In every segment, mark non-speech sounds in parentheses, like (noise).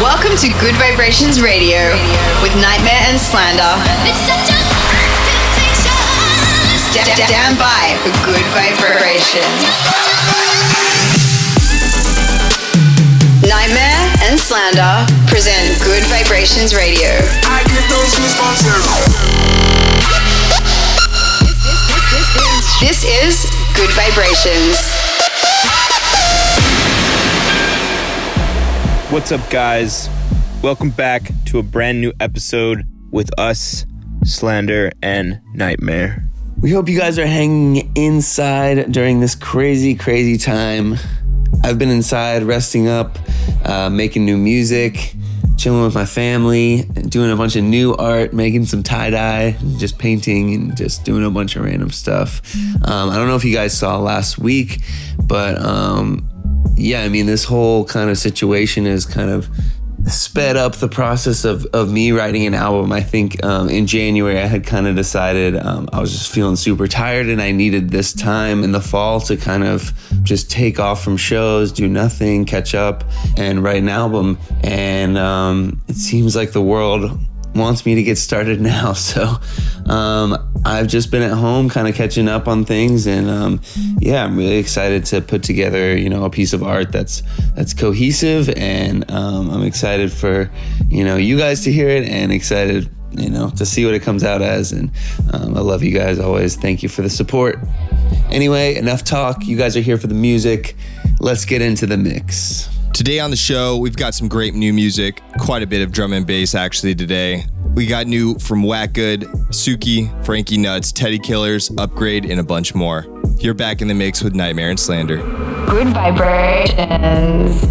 Welcome to Gud Vibrations Radio with NGHTMRE and Slander. Sta- Stand by for Good Vibrations. NGHTMRE and Slander present Gud Vibrations Radio. I get those goosebumps This is Good Vibrations. What's up, guys? Welcome back to a brand new episode with us, Slander and NGHTMRE. We hope you guys are hanging inside during this crazy, crazy time. I've been inside resting up, uh, making new music, chilling with my family, doing a bunch of new art, making some tie dye, just painting and just doing a bunch of random stuff. Um, I don't know if you guys saw last week, but um, yeah, I mean, this whole kind of situation is kind of sped up the process of, of me writing an album. I think um, in January I had kind of decided um, I was just feeling super tired and I needed this time in the fall to kind of just take off from shows, do nothing, catch up, and write an album. And um, it seems like the world wants me to get started (laughs) now. So um, I've just been at home, kind of catching up on things, and um, yeah, I'm really excited to put together, you know, a piece of art that's that's cohesive, and um, I'm excited for you know you guys to hear it, and excited you know to see what it comes out as. And um, I love you guys always. Thank you for the support. Anyway, enough talk. You guys are here for the music. Let's get into the mix. Today on the show, we've got some great new music, quite a bit of drum and bass actually today. We got new from Whack Good, Suki, Frankie Nuts, Teddy Killerz, Upgrade, and a bunch more. You're back in the mix with NGHTMRE and Slander. Gud Vibrations.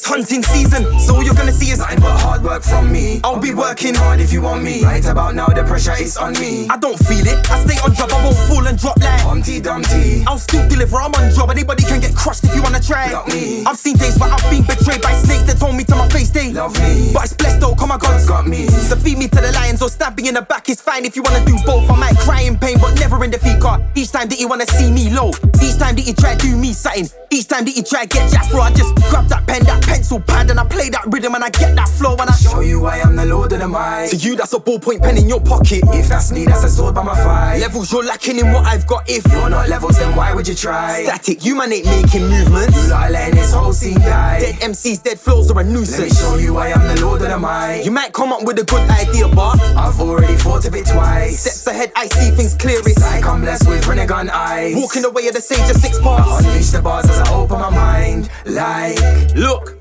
It's hunting season, so all you're gonna see is nothing but hard work from me. I'll be working hard if you want me. Right about now, the pressure is on me. I don't feel it, I stay on job, I won't fall and drop like Humpty Dumpty. I'll still deliver, I'm on job. Anybody can get crushed if you wanna try. Me. I've seen days where I've been betrayed by snakes that told me to my face they Love me. But it's blessed though, come on, God's got me. So feed me to the lions or stab me in the back is fine if you wanna do both. I might cry in pain, but never in defeat. Cause each time that you wanna see me low, each time that you try to do me something, each time that you try get jacked, bro, I just grab that pen, that pencil pad, and I play that rhythm and I get that flow and I show you I am the Lord of the mic. To you, that's a ballpoint pen in your pocket. If that's me, that's a sword by my thigh. Levels you're lacking in what I've got. If you're not levels, then why would you try? Static, you man ain't making movements. You like letting this whole scene die. Dead MCs, dead flows are a nuisance. Let me show you I am the Lord of the mic. You might come up with a good idea, but I've already thought of it twice. Steps ahead, I see things clearest. Like I'm blessed with Rinnegan eyes. Walking away of the sage of six parts. Unleash the bars as I open my mind. Like, look.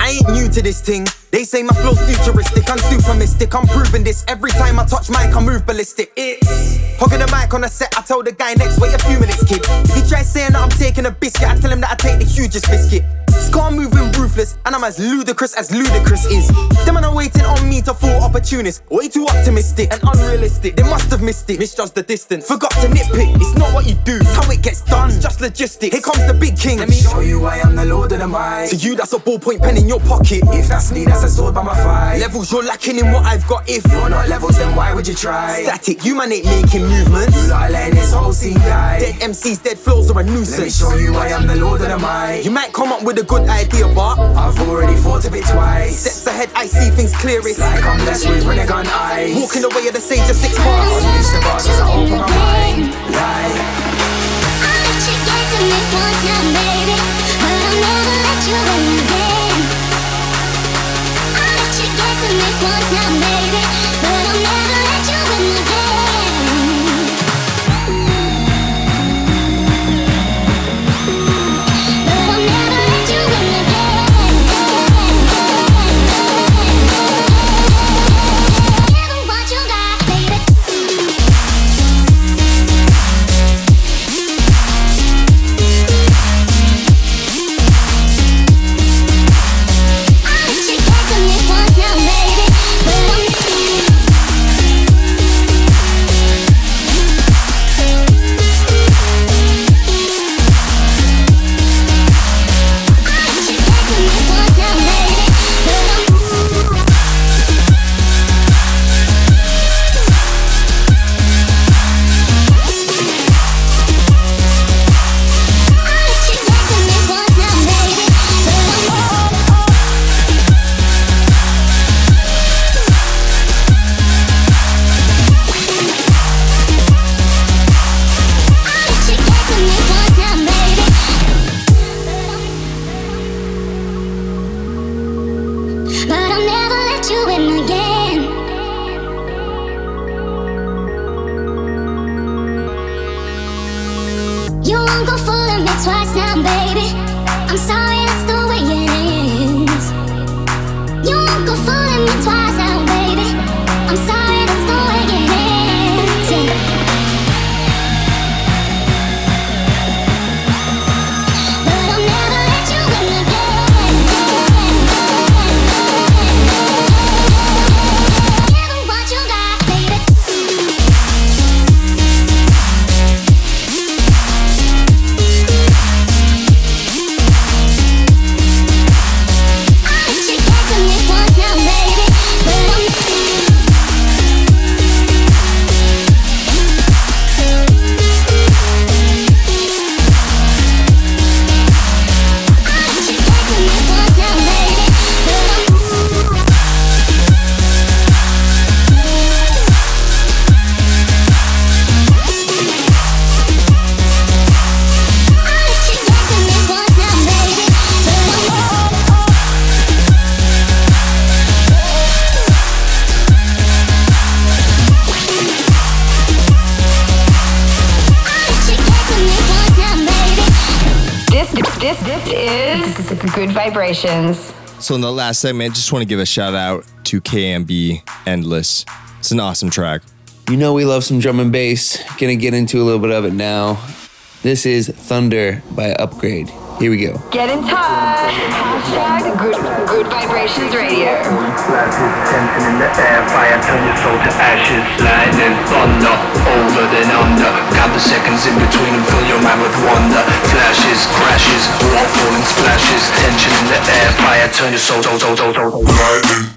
I ain't new to this thing. They say my flow's futuristic, I'm super mystic. I'm proving this every time I touch mic, I move ballistic. It's hogging the mic on the set. I tell the guy next, wait a few minutes, kid. If he tries saying that I'm taking a biscuit, I tell him that I take the hugest biscuit. Scar moving ruthless, and I'm as ludicrous as ludicrous is. Them man are waiting on me to fall opportunist. Way too optimistic and unrealistic. They must have missed it, misjudged the distance. Forgot to nitpick. It's not what you do, it's how it gets done. It's just logistics. Here comes the big king. Let me show you why I am the lord of the mic. To you, that's a ballpoint pen in your pocket. If that's me, that's a sword by my thigh. Levels you're lacking in what I've got. If you're not levels, then why would you try? Static, you man ain't making movements. You like letting this whole scene die. Dead MCs, dead flows are a nuisance. Let me show you I am the lord of the mic. You might come up with a good idea, but I've already thought of it twice. Steps ahead, I see things clearest. Like I'm blessed with Rinnegan eyes. Walking away of the sage of six parts. Unleash the bars as I open my mind. Like. So, in the last segment, just want to give a shout out to KMB Endless. It's an awesome track. You know, we love some drum and bass. Gonna get into a little bit of it now. This is Thunder by Upgrade. Here we go. Get in touch. Hashtag good, good vibrations radio. tension in the air. Fire turn your soul to ashes. Lightning, thunder, over then under. Got the seconds in between and fill your mind with wonder. Flashes, crashes, water falling splashes. Tension in the air. Fire turn your soul, soul, soul, soul, soul. Lightning.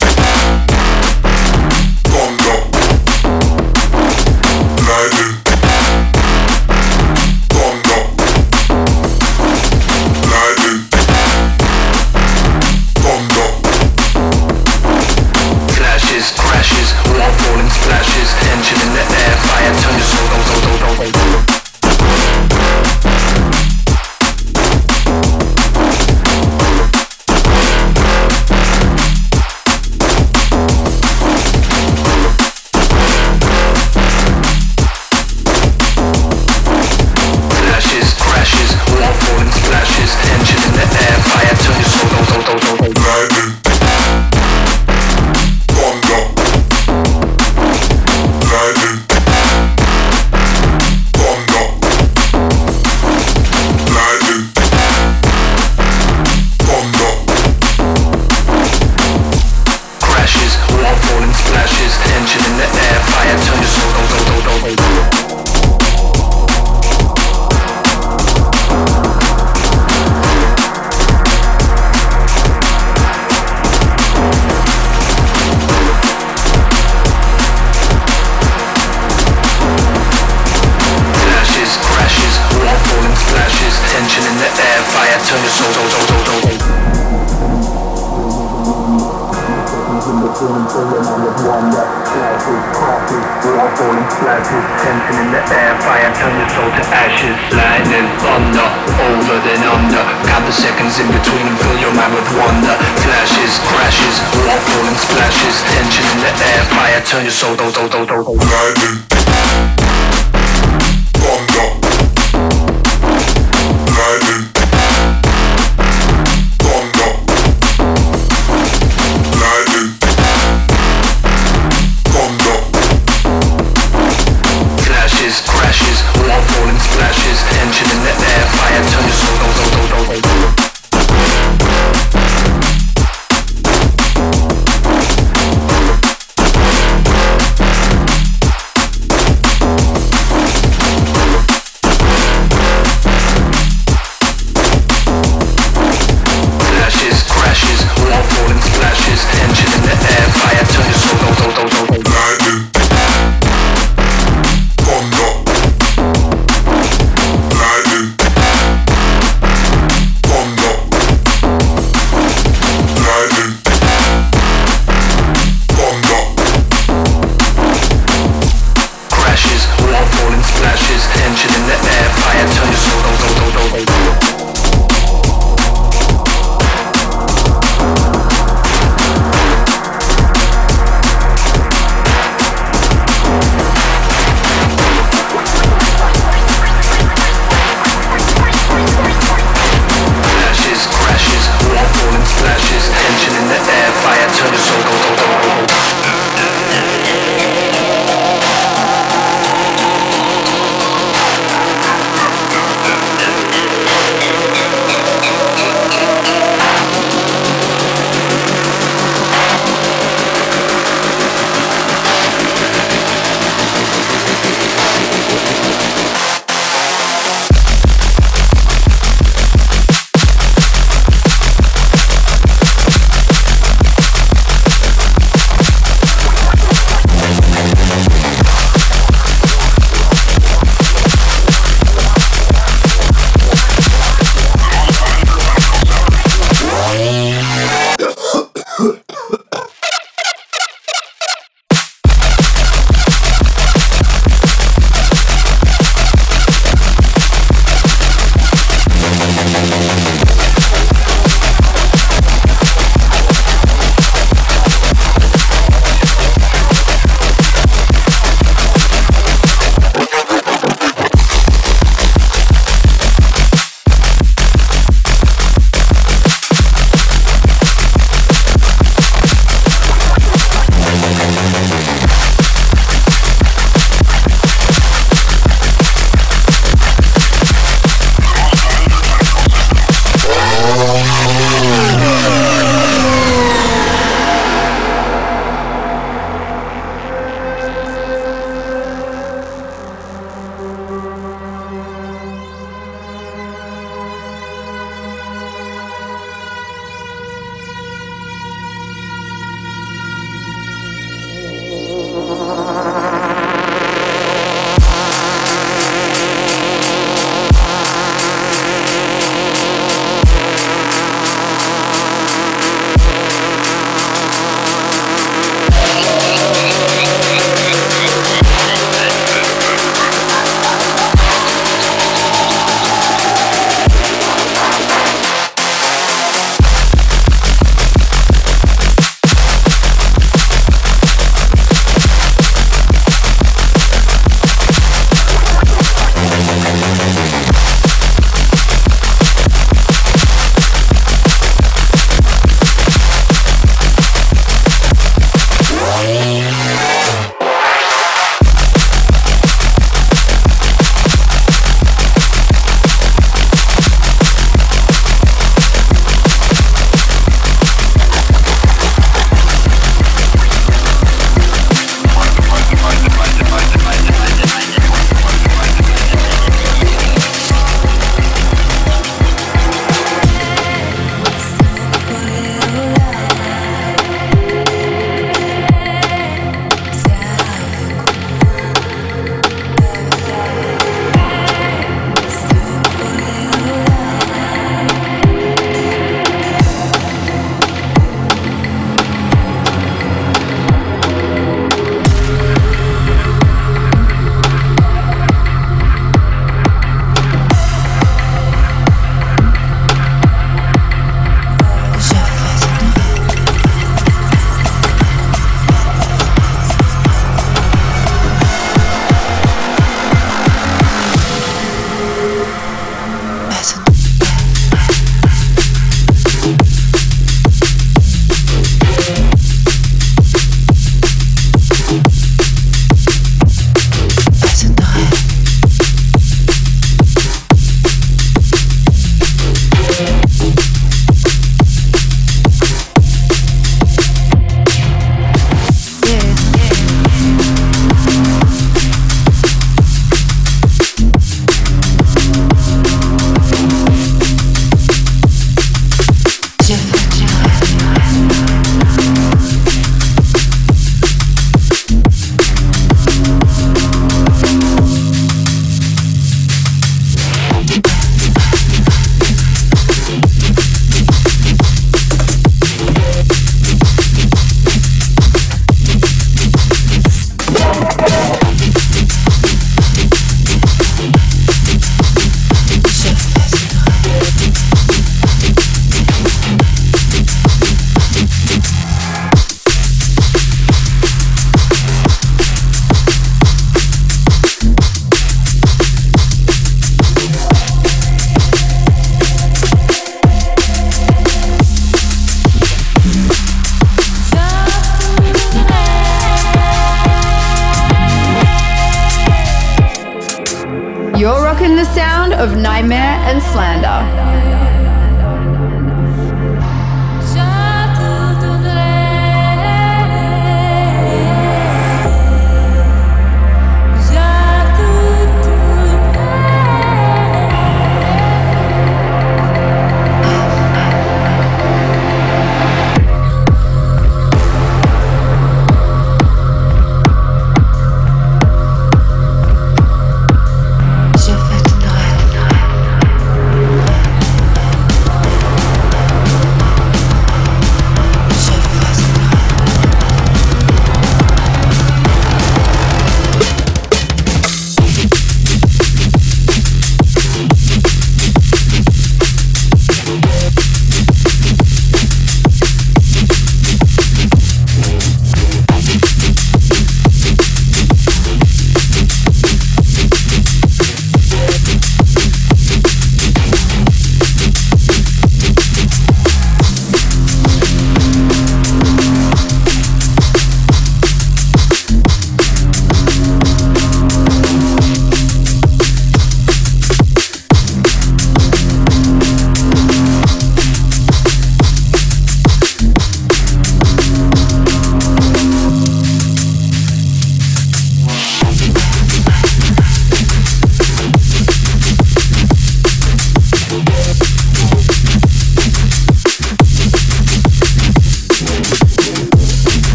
Of NGHTMRE and Slander.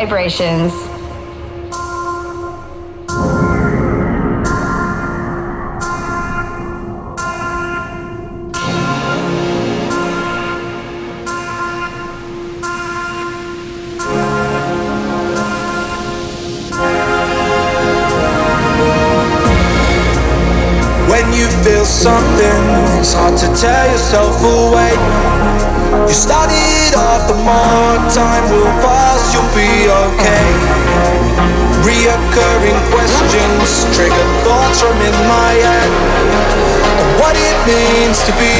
Vibrations. Means to be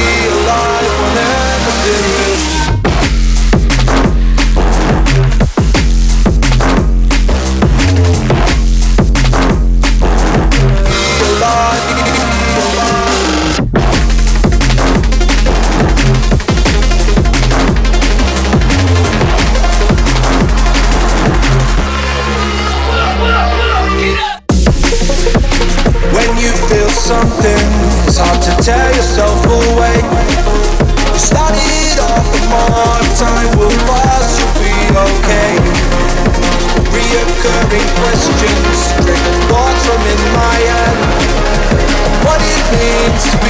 it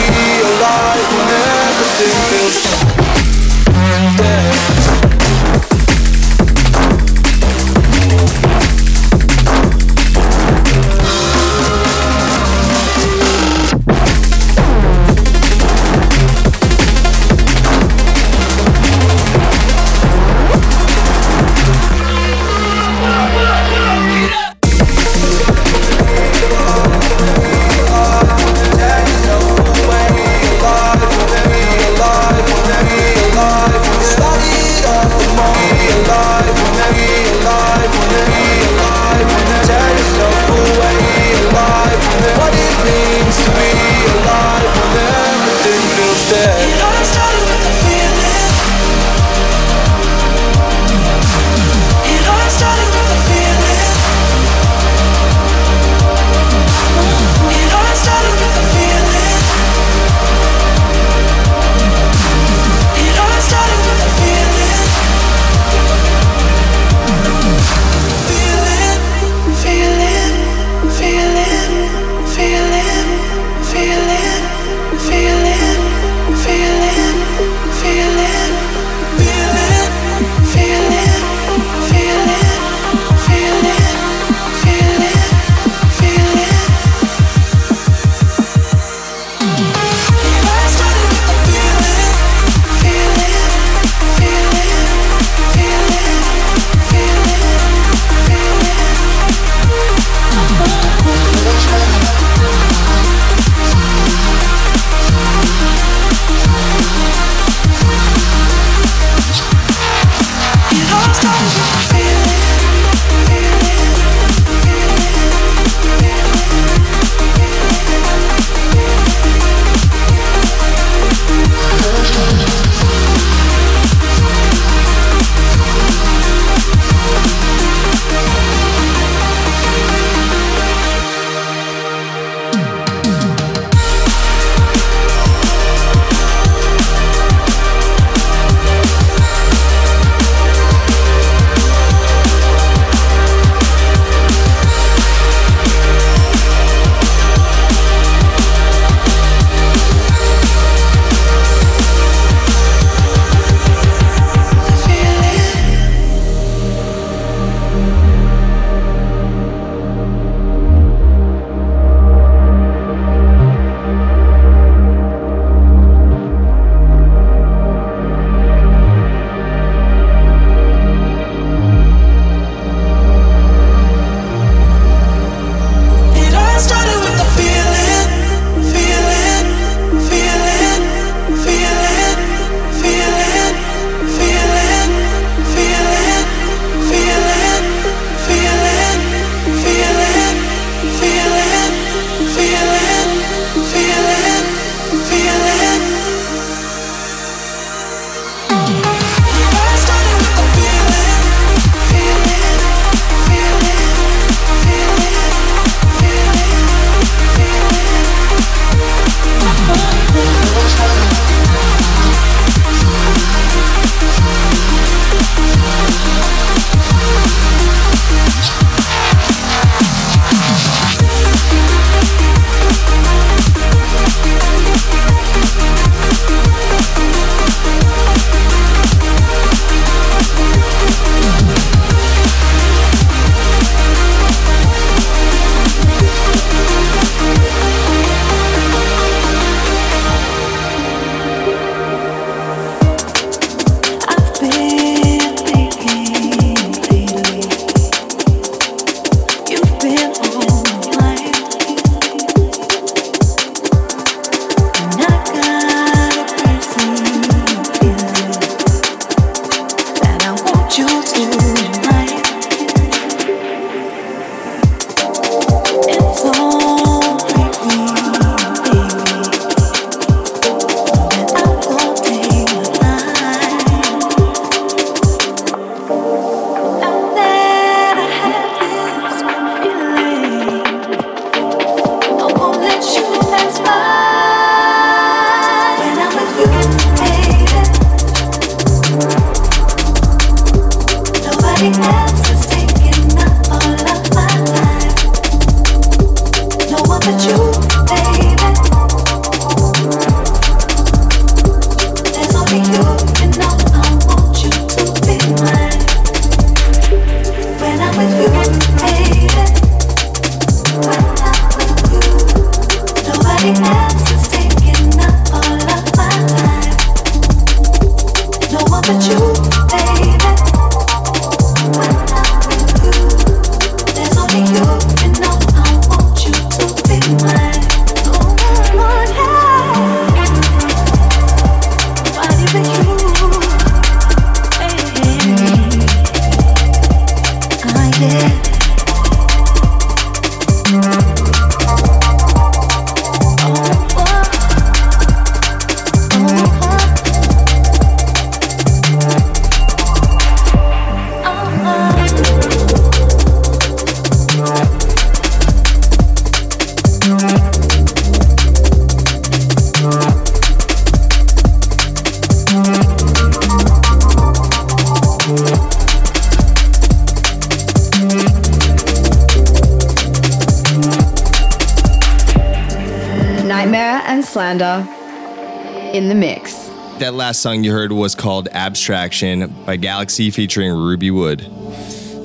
and in the mix. That last song you heard was called Abstraction by Galaxy featuring Ruby Wood.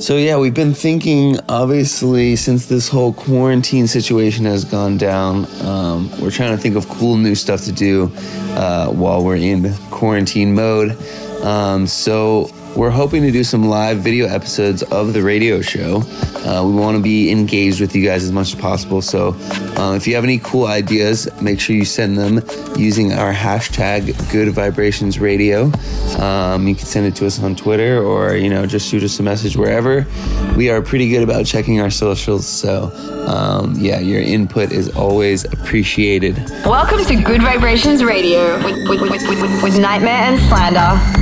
So yeah, we've been thinking. Obviously, since this whole quarantine situation has gone down, um, we're trying to think of cool new stuff to do uh, while we're in quarantine mode. Um, so we're hoping to do some live video episodes of the radio show. Uh, we want to be engaged with you guys as much as possible. So um, if you have any cool ideas, make sure you send them using our hashtag Gud Vibrations Radio. Um, you can send it to us on Twitter or you know just shoot us a message wherever. We are pretty good about checking our socials. So um, yeah, your input is always appreciated. Welcome to Gud Vibrations Radio with, with, with, with, with NGHTMRE and Slander.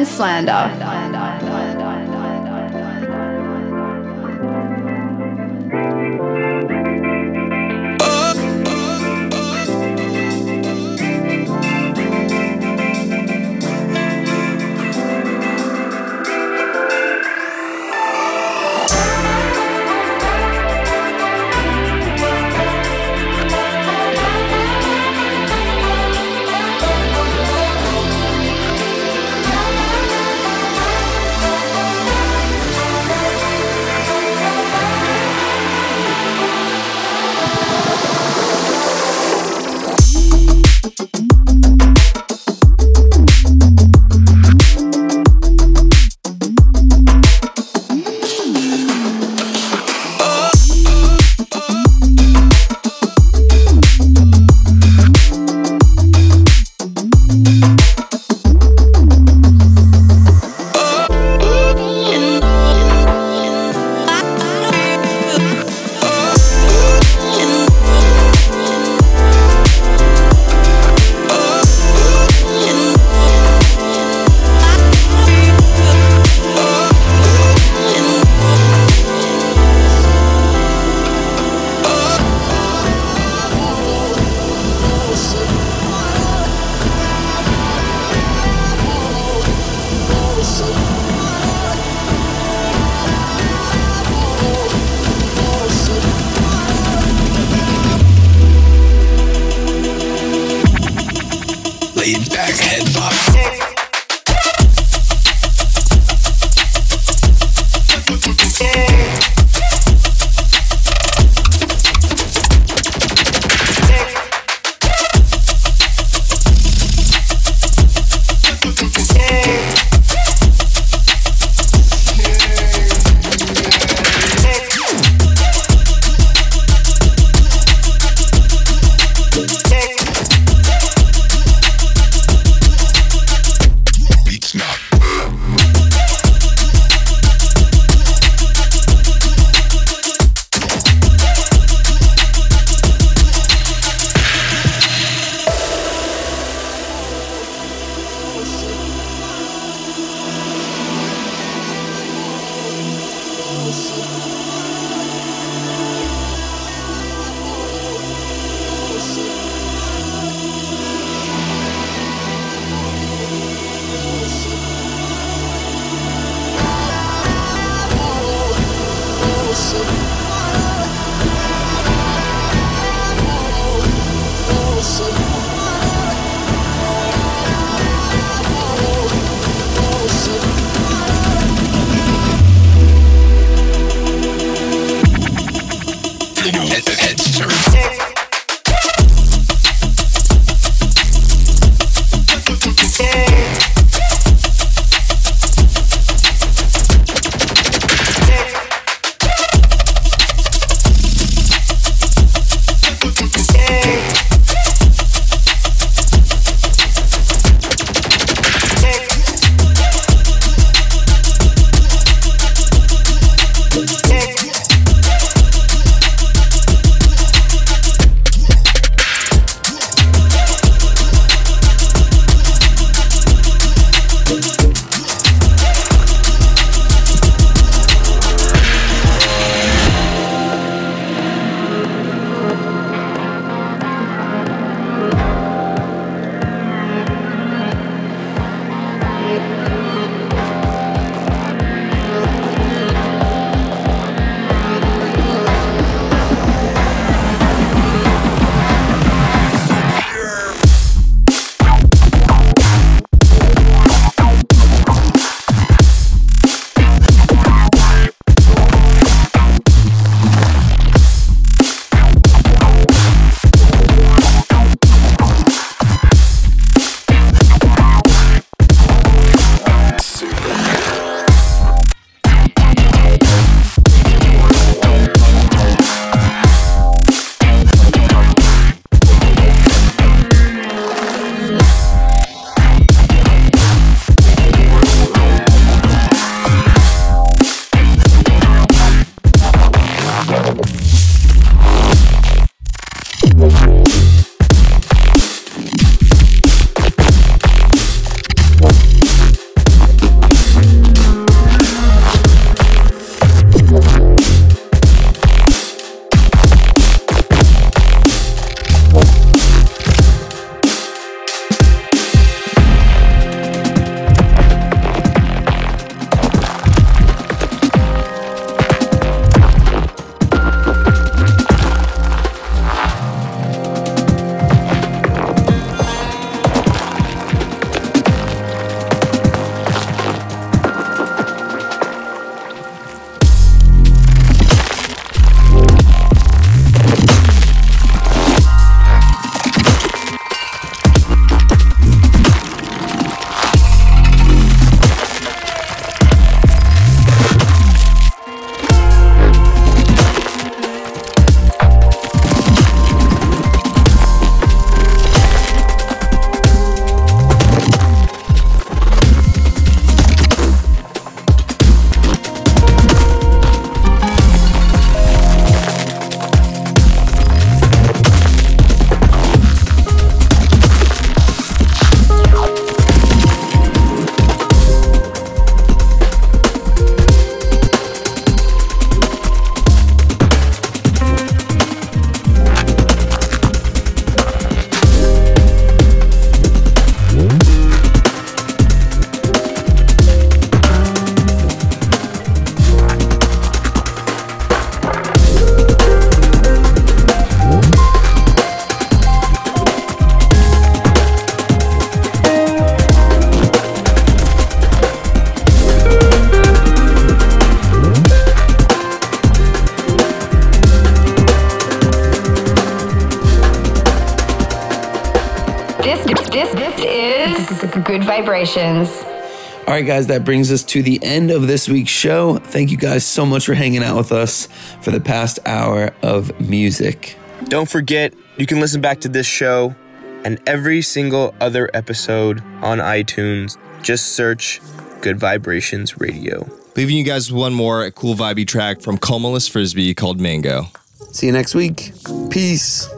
And Slander. All right, guys, that brings us to the end of this week's show. Thank you guys so much for hanging out with us for the past hour of music. Don't forget, you can listen back to this show and every single other episode on iTunes. Just search Gud Vibrations Radio. Leaving you guys one more cool vibey track from Comalus Frisbee called Mango. See you next week. Peace.